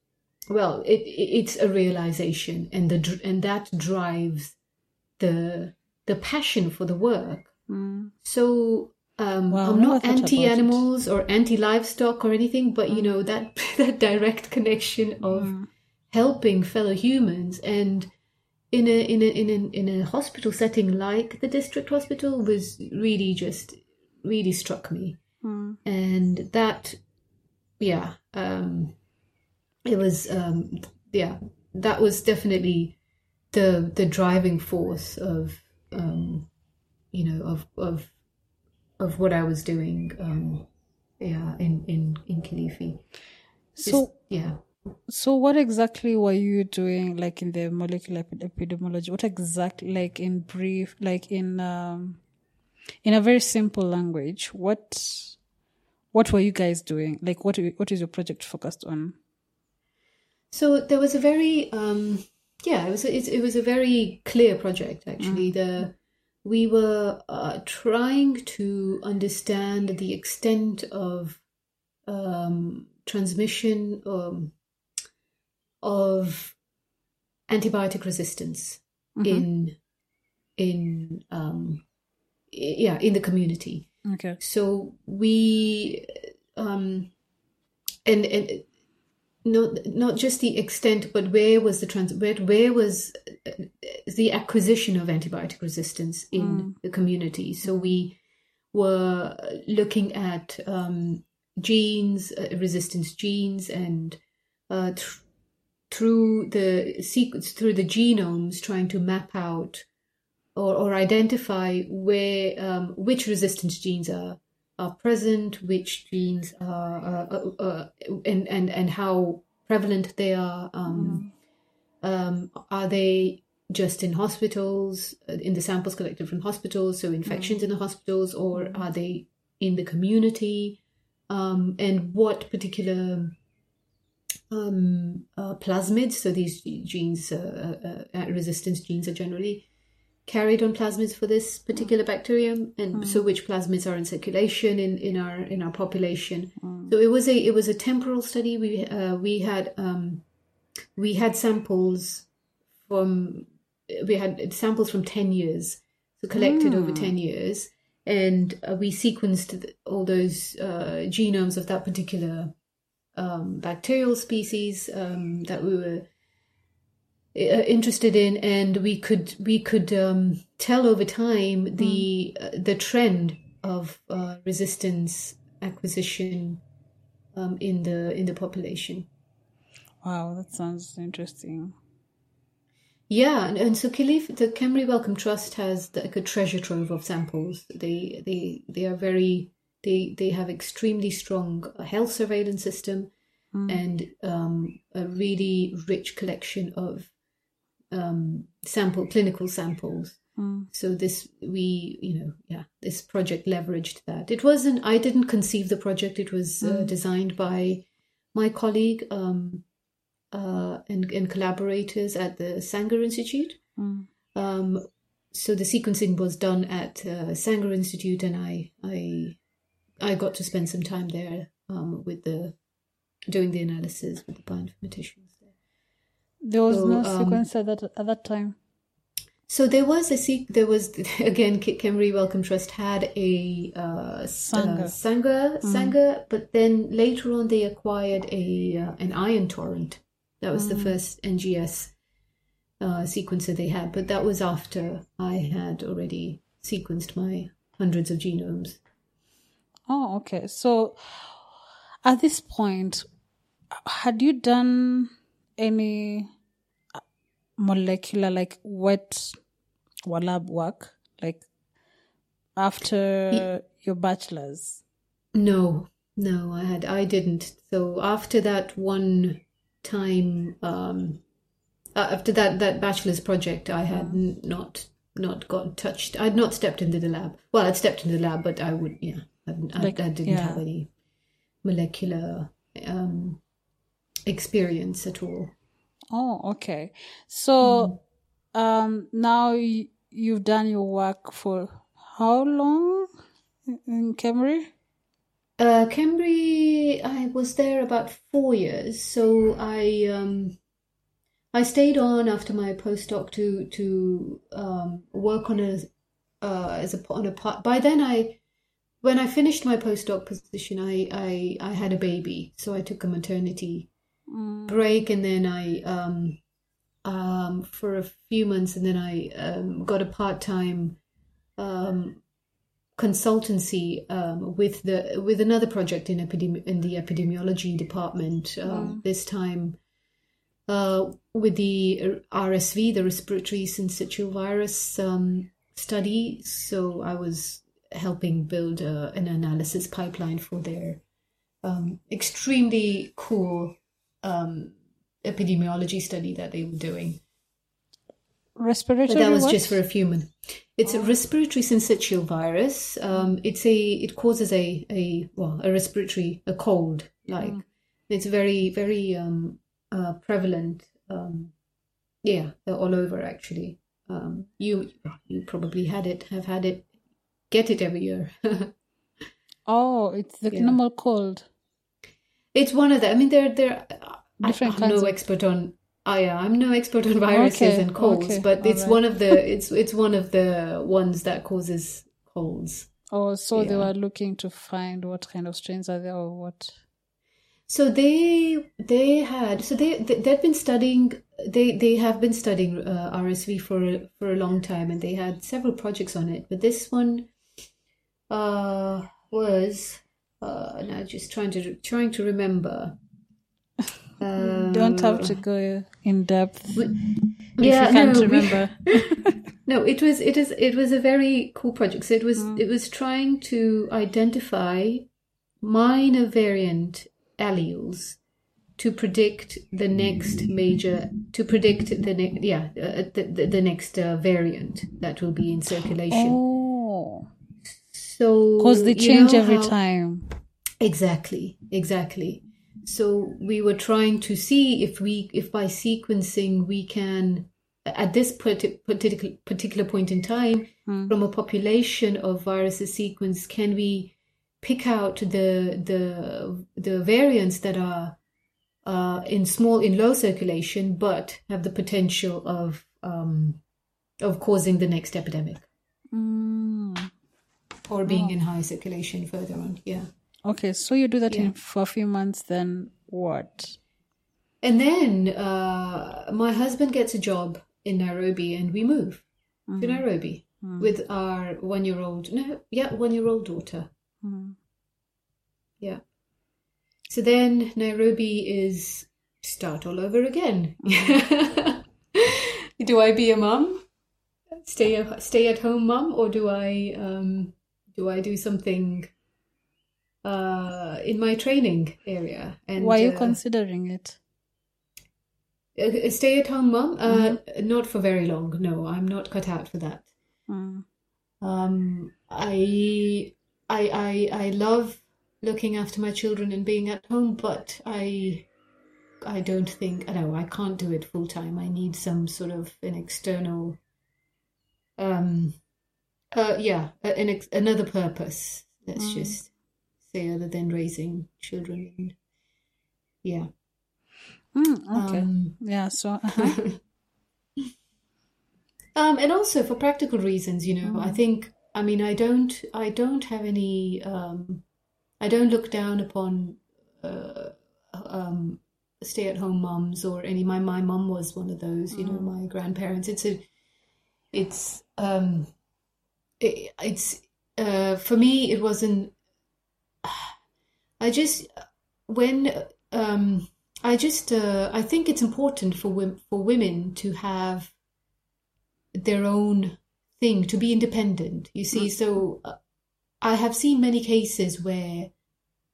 Well, it, it's a realization, and the and that drives the the passion for the work. Mm. So um, well, I'm not anti animals or anti livestock or anything, but you mm. know that that direct connection of mm helping fellow humans. And in a in a in a in a hospital setting like the district hospital was really just really struck me. Mm. and that yeah um it was um yeah that was definitely the the driving force of um you know of of of what I was doing um yeah in in in Kilifi. So yeah so what exactly were you doing like in the molecular epidemiology? What exactly like in brief like in um in a very simple language what what were you guys doing? Like what what is your project focused on? So there was a very um yeah it was a, it, it was a very clear project actually. Mm. the we were uh, trying to understand the extent of um, transmission um, of antibiotic resistance mm-hmm. in in um, yeah in the community. Okay. So we um, and and not not just the extent, but where was the trans where, where was the acquisition of antibiotic resistance in mm. the community? So we were looking at um, genes, uh, resistance genes, and uh, th- through the sequence, through the genomes, trying to map out or, or identify where um, which resistance genes are are present, which genes are, uh, uh, uh, and and and how prevalent they are. Um, mm. um, are they just in hospitals, uh, in the samples collected from hospitals, so infections mm. in the hospitals, or mm. are they in the community? Um, and what particular um, uh, plasmids. So these genes, uh, uh, uh, resistance genes, are generally carried on plasmids for this particular bacterium, and mm. so which plasmids are in circulation in, in our in our population. Mm. So it was a it was a temporal study. We uh, we had um, we had samples from we had samples from ten years, so collected mm. over ten years, and uh, we sequenced all those genomes of that particular um, bacterial species um, that we were uh, interested in, and we could we could um, tell over time the mm. uh, the trend of uh, resistance acquisition um, in the in the population. Wow, that sounds interesting. Yeah, and, and so Kilifi, the Kemri Wellcome Trust has like a treasure trove of samples. They they they are very they they have extremely strong health surveillance system mm. and um, a really rich collection of um, sample clinical samples. Mm. So this we you know yeah this project leveraged that. It wasn't I didn't conceive the project. It was uh, designed by my colleague um, uh, and and collaborators at the Sanger Institute. Mm. Um, so the sequencing was done at uh, Sanger Institute, and I I I got to spend some time there um, with the doing the analysis with the bioinformaticians there. There was So, no um, at that at that time. So there was a sequ- there was again Kit Kemri Wellcome Trust had a uh, s- Sanger. uh, Sanger Sanger, but then later on they acquired a uh, an ion torrent. That was the first NGS uh, sequencer they had, but that was after I had already sequenced my hundreds of genomes. Oh, okay. So at this point, had you done any uh, molecular, like wet or lab work, like after your bachelor's? No, no, I had I didn't. So after that one time, um, uh, after that that bachelor's project, I had n- not not got touched. I'd not stepped into the lab. Well, I'd stepped into the lab, but I would, yeah, I, I, Like, I didn't yeah. have any molecular um, experience at all. Oh, okay. So um, now y- you've done your work for how long in- Kemri? Uh, Kemri, I was there about four years, so I um, I stayed on after my postdoc to to um, work on a uh, as a on a part. By then, I when I finished my postdoc position, I I I had a baby, so I took a maternity break, and then I um um for a few months, and then I um, got a part time um consultancy um, with the with another project in epidemi- in the epidemiology department. Um, This time, uh, with the RSV, the respiratory syncytial virus um, study. So I was helping build a, an analysis pipeline for their um, extremely cool um, epidemiology study that they were doing. Respiratory But that was what? just for a few months. It's a respiratory syncytial virus. Um, it's a it causes a a well a respiratory a cold like it's very very um, uh, prevalent. Um, yeah, they're all over actually. Um, you you probably had it have had it get it every year. Oh, it's the Yeah. normal cold. it's one of the. I mean, they're they're. I- Different I'm no expert on. I I'm no expert on viruses Okay, and colds, okay, but it's alright. one of the it's it's one of the ones that causes colds. Oh, so they were looking to find what kind of strains are there or what? So they they had so they, they they've been studying they they have been studying uh, RSV for for a long time and they had several projects on it but this one uh was uh now just trying to trying to remember uh, Don't have to go in depth if yeah no, we- remember. no it was it is it was a very cool project so it was Mm. it was trying to identify minor variant alleles to predict the next major to predict the next yeah uh, the, the, the next uh, variant that will be in circulation oh, so because they you change know every how- time. Exactly, exactly. So we were trying to see if we, if by sequencing we can, at this particular particular point in time, from a population of viruses sequence, can we pick out the the the variants that are uh, in small, in low circulation, but have the potential of um, of causing the next epidemic Mm. Or being in high circulation further on. Yeah. Okay, so you do that Yeah. in for a few months, then what? And then uh, my husband gets a job in Nairobi, and we move to Nairobi with our one-year-old, no, yeah, one-year-old daughter. Mm. Yeah. So then Nairobi is start all over again. do I be a mum, stay a, stay at home mum, or do I um, do I do something uh, in my training area? And Why are you uh, considering it? A stay at home mum? Uh, Not for very long. No, I'm not cut out for that. Mm. Um, I, I, I, I love looking after my children and being at home, but I, I don't think I know I can't do it full time. I need some sort of an external, um, uh, yeah, an ex- another purpose. Let's Mm. just say other than raising children. And, yeah. Mm, okay. Um, yeah. So. Uh-huh. Um, and also for practical reasons, you know, I Mm. think, I mean, I don't, I don't have any, um, I don't look down upon, uh, um, stay-at-home moms or any. My my mom was one of those, you know, Mm. my grandparents. It's a, it's, um, it, it's, uh, for me, it wasn't. I just when um, I just uh, I think it's important for wom- for women to have their own thing to be independent. You see, so uh, I have seen many cases where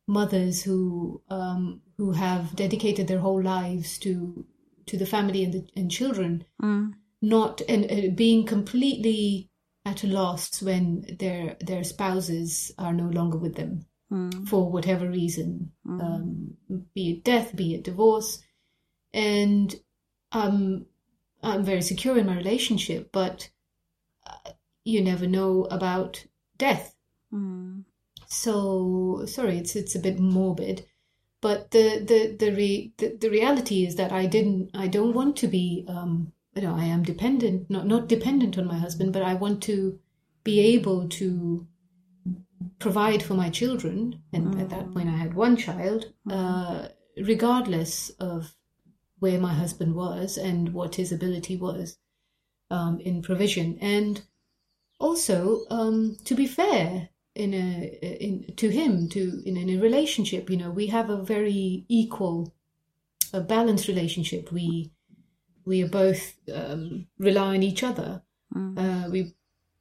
mothers who um, who have dedicated their whole lives to to the family and the and children Mm. not and uh, being completely at a loss when their their spouses are no longer with them Mm. for whatever reason, um, be it death, be it divorce, and um, I'm very secure in my relationship, but uh, you never know about death. Mm. So sorry, it's it's a bit morbid, but the the the re, the, the reality is that I didn't I don't want to be um you know I am dependent not not dependent on my husband, but I want to be able to provide for my children, and at that point I had one child, uh, regardless of where my husband was and what his ability was um, in provision, and also um, to be fair in a in to him to in, in a relationship you know we have a very equal a balanced relationship. We we are both um, rely on each other. Uh, we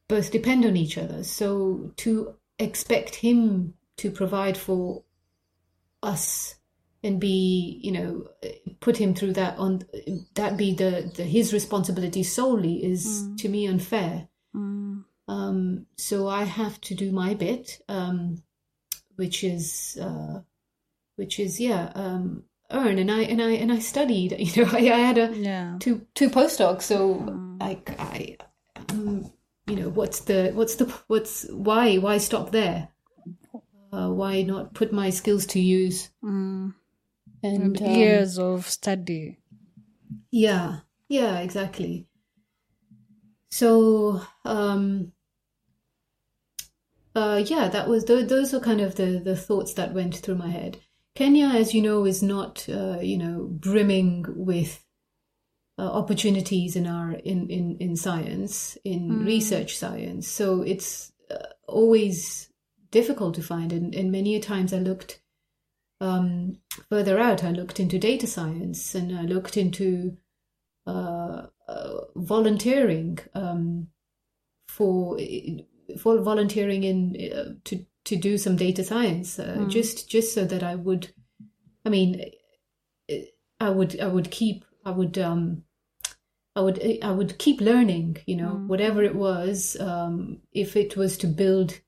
both depend on each other. So to expect him to provide for us and be you know put him through that on that be the, the his responsibility solely is to me unfair. Mm. um, so I have to do my bit, um, which is uh, which is yeah, um, earn. And I and I and I studied. You know, I, I had a Yeah. two two postdocs, so I I um, you know what's the what's the what's why why stop there? Uh, why not put my skills to use? Mm. And um, Years of study. Yeah, yeah, exactly. So, um, uh, yeah, that was th- those are kind of the the thoughts that went through my head. Kenya, as you know, is not uh, you know brimming with uh, opportunities in our in in in science, in research science. So it's uh, always difficult to find, and and many a times I looked um, further out. I looked into data science, and I looked into uh, uh, volunteering um, for for volunteering in uh, to to do some data science uh, just just so that I would I mean I would I would keep I would um I would I would keep learning you know whatever it was um if it was to build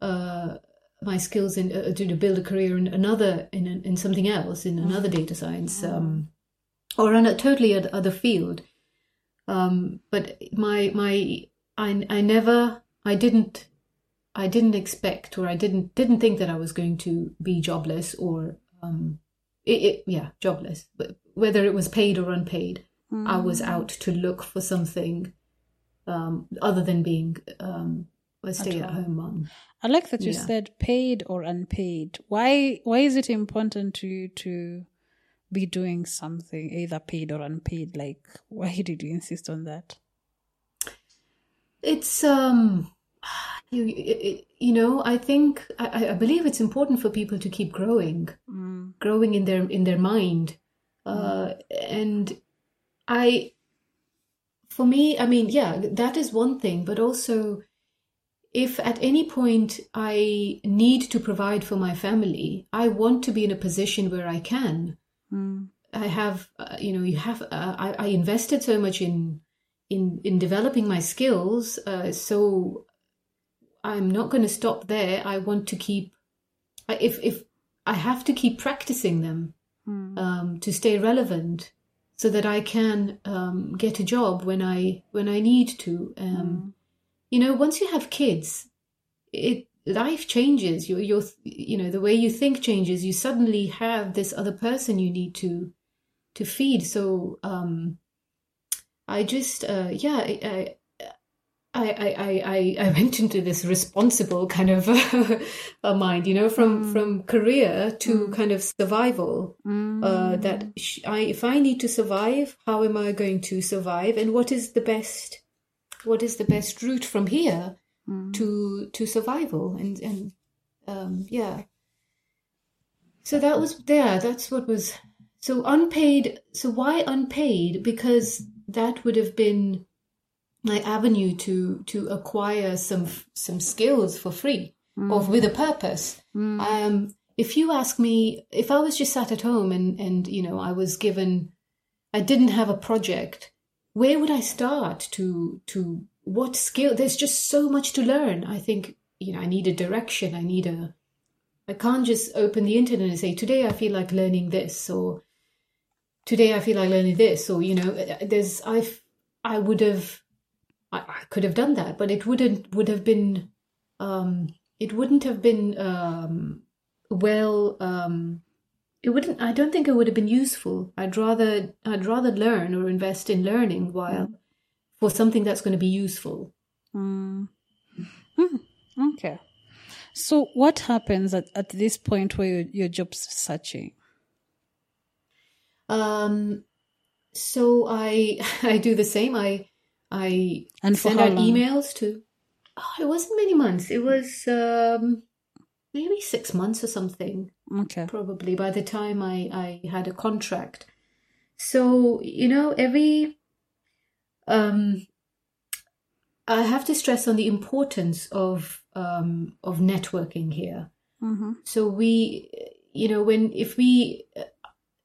uh my skills in uh, to, to build a career in another in in something else in another data science um or in a totally other field. Um but my my I I never I didn't I didn't expect or I didn't didn't think that I was going to be jobless or um it, it yeah jobless but whether it was paid or unpaid I was out to look for something um other than being um a stay at home mom I like that you Yeah. said paid or unpaid. Why why is it important to you to be doing something either paid or unpaid? Like why did you insist on that? It's um, you you- know I think I, I believe it's important for people to keep growing, Mm. growing in their in their mind, uh, and I, for me, I mean, yeah, that is one thing, but also if at any point I need to provide for my family, I want to be in a position where I can. Mm. I have, uh, you know, you have. Uh, I, I invested so much in in in developing my skills. Uh, so I'm not going to stop there. I want to keep if if I have to keep practicing them Mm. um, to stay relevant, so that I can um, get a job when I when I need to. Um, You know, once you have kids, it life changes. Your your you know the way you think changes. You suddenly have this other person you need to to feed. So um, I just uh, yeah I, I I I I I went into this responsible kind of a mind, you know, from Mm. from career to Mm. kind of survival. Mm. Uh, that sh- I if I need to survive, how am I going to survive, and what is the best what is the best route from here Mm. to to survival and and um yeah so that was there that's what was so unpaid so why unpaid because that would have been my avenue to to acquire some some skills for free or with a purpose. Mm. um if you ask me if i was just sat at home and and you know i was given i didn't have a project where would i start to to what skill? There's just so much to learn. I think you know i need a direction. I need a i can't just open the internet and say today i feel like learning this or today i feel like learning this or you know there's i i would have I, I could have done that but it wouldn't would have been um it wouldn't have been um well um it wouldn't i don't think it would have been useful i'd rather i'd rather learn or invest in learning while for something that's going to be useful Mm. Mm. Okay. So, what happens at, at this point where you're, you're searching? um so i i do the same i i And out long? emails to oh, it wasn't many months it was um maybe six months or something Okay. probably by the time I, I had a contract. So, you know, every um I have to stress on the importance of um of networking here. Mm-hmm. So we you know when if we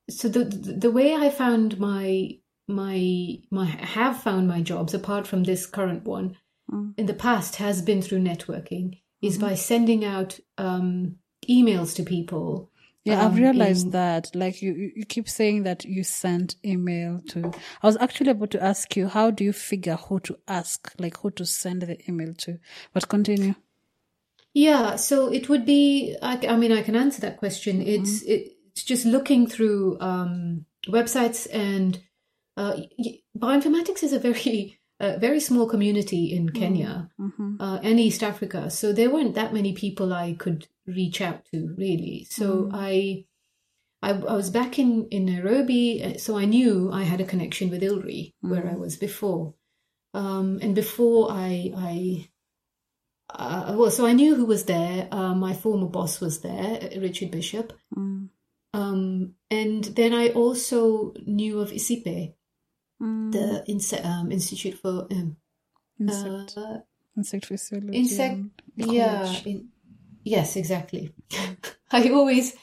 so the the way I found my my my have found my jobs apart from this current one Mm. in the past has been through networking is by sending out um emails to people Yeah, I've um, realized in- that. Like you, you keep saying that you sent email to. I was actually about to ask you, how do you figure who to ask, like who to send the email to? But continue. Yeah, so it would be. I, I mean, I can answer that question. It's it's just looking through um, websites and uh, bioinformatics is a very uh, very small community in Kenya Mm-hmm. uh, and East Africa. So there weren't that many people I could reach out to really. So I, I I was back in in Nairobi, uh, so I knew I had a connection with ILRI where I was before. Um, and before I I uh, well, so I knew who was there. Uh, my former boss was there, Richard Bishop. Mm. Um, and then I also knew of ICIPE, Mm. the Inse- um, Institute for um, Insect, uh, insect physiology. insect. Yeah. In, yes, exactly. I always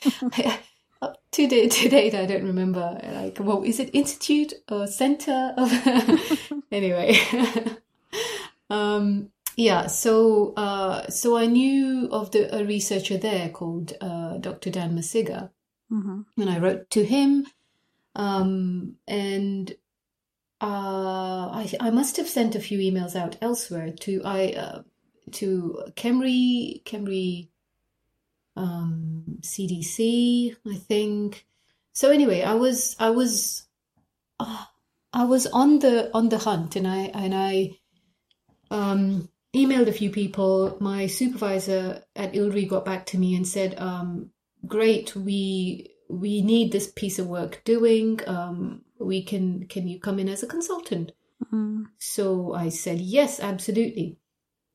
up to date, to date, I don't remember. Like, well, is it institute or center of? anyway, um, yeah. So, uh, so I knew of the a researcher there called uh, Dr. Dan Masiga, Mhm. and I wrote to him, um, and uh, I I must have sent a few emails out elsewhere to I uh, to Kemri Kemri um, CDC I think. So anyway, I was I was uh, I was on the on the hunt, and I and I um, emailed a few people. My supervisor at ILRI got back to me and said, um, "Great, we we need this piece of work doing. Um, we can can you come in as a consultant?" Mm. So I said yes, absolutely,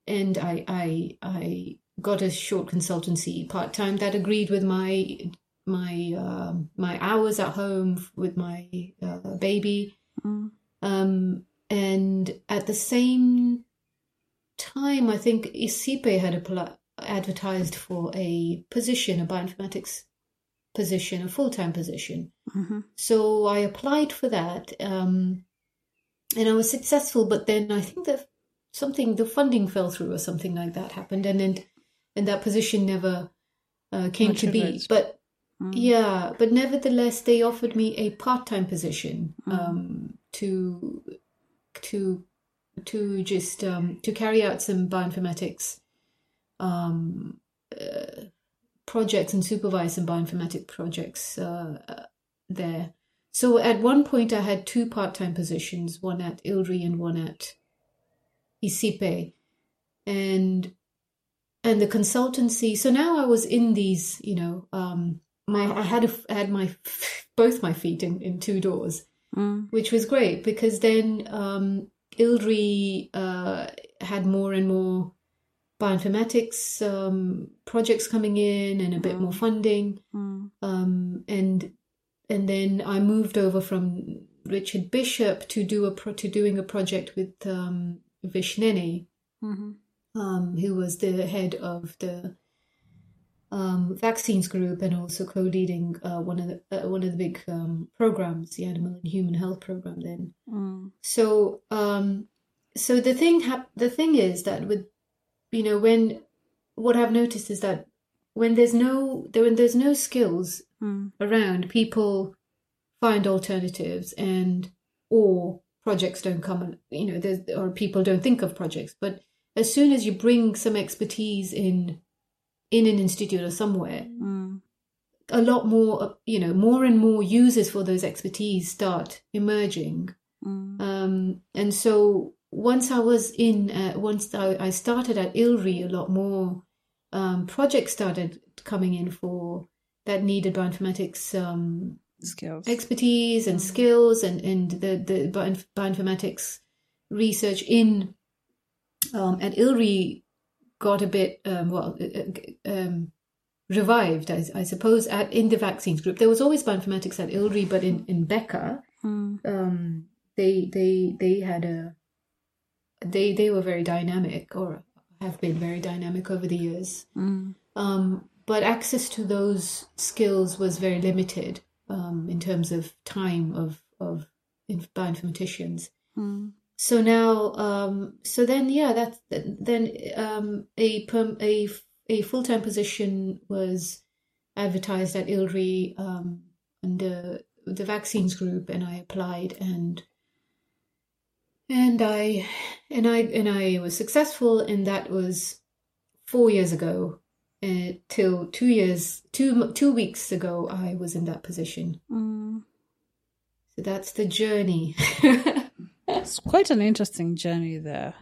and I I I got a short consultancy part time that agreed with my my um my hours at home with my uh, baby, Mm. um, and at the same time, I think ICIPE had appli- advertised for a position, a bioinformatics position, a full time position. Mhm. So I applied for that. Um, and I was successful. But then I think that something, the funding fell through or something like that happened, and then and that position never uh, came Much to be. But Mm. yeah, but nevertheless, they offered me a part-time position Mm. um, to to to just um, to carry out some bioinformatics um, uh, projects and supervise some bioinformatic projects uh, uh, there. So at one point, I had two part-time positions, one at ILRI and one at ICIPE, and and the consultancy. So now I was in these, you know, um, my I had a, I had my both my feet in, in two doors, Mm. which was great because then um, ILRI uh, had more and more bioinformatics um, projects coming in and a bit more funding, Mm. um, and and then I moved over from Richard Bishop to do a pro- to doing a project with um, Vish Nene, Mhm. um, who was the head of the um, vaccines group and also co-leading uh, one of the uh, one of the big um, programs, the Animal and Human Health Program. Then, Mm. so um, so the thing hap- the thing is that with you know when what I've noticed is that when there's no there when there's no skills Mm. around, people find alternatives and or projects don't come. You know, there's or people don't think of projects, but as soon as you bring some expertise in in an institute or somewhere, Mm. a lot more, you know, more and more users for those expertise start emerging. Mm. Um, and so once I was in, uh, once I, I started at ILRI, a lot more um, projects started coming in for that needed bioinformatics um, Skills. expertise and skills and, and the, the bioinformatics research in um, at ILRI got a bit um, well uh, um, revived, I, I suppose, at in the vaccines group. There was always bioinformatics at ILRI, but in in BecA, Mm. um, they they they had a they they were very dynamic or have been very dynamic over the years. Mm. Um, but access to those skills was very limited um, in terms of time of of bioinformaticians. Mm. So now, um, so then, yeah, that's then um, a perm, a a full time position was advertised at ILRI um, under the vaccines group, and I applied, and and I and I and I was successful, and that was four years ago. Uh, till two years, two two weeks ago, I was in that position. Mm. So that's the journey. It's quite an interesting journey there.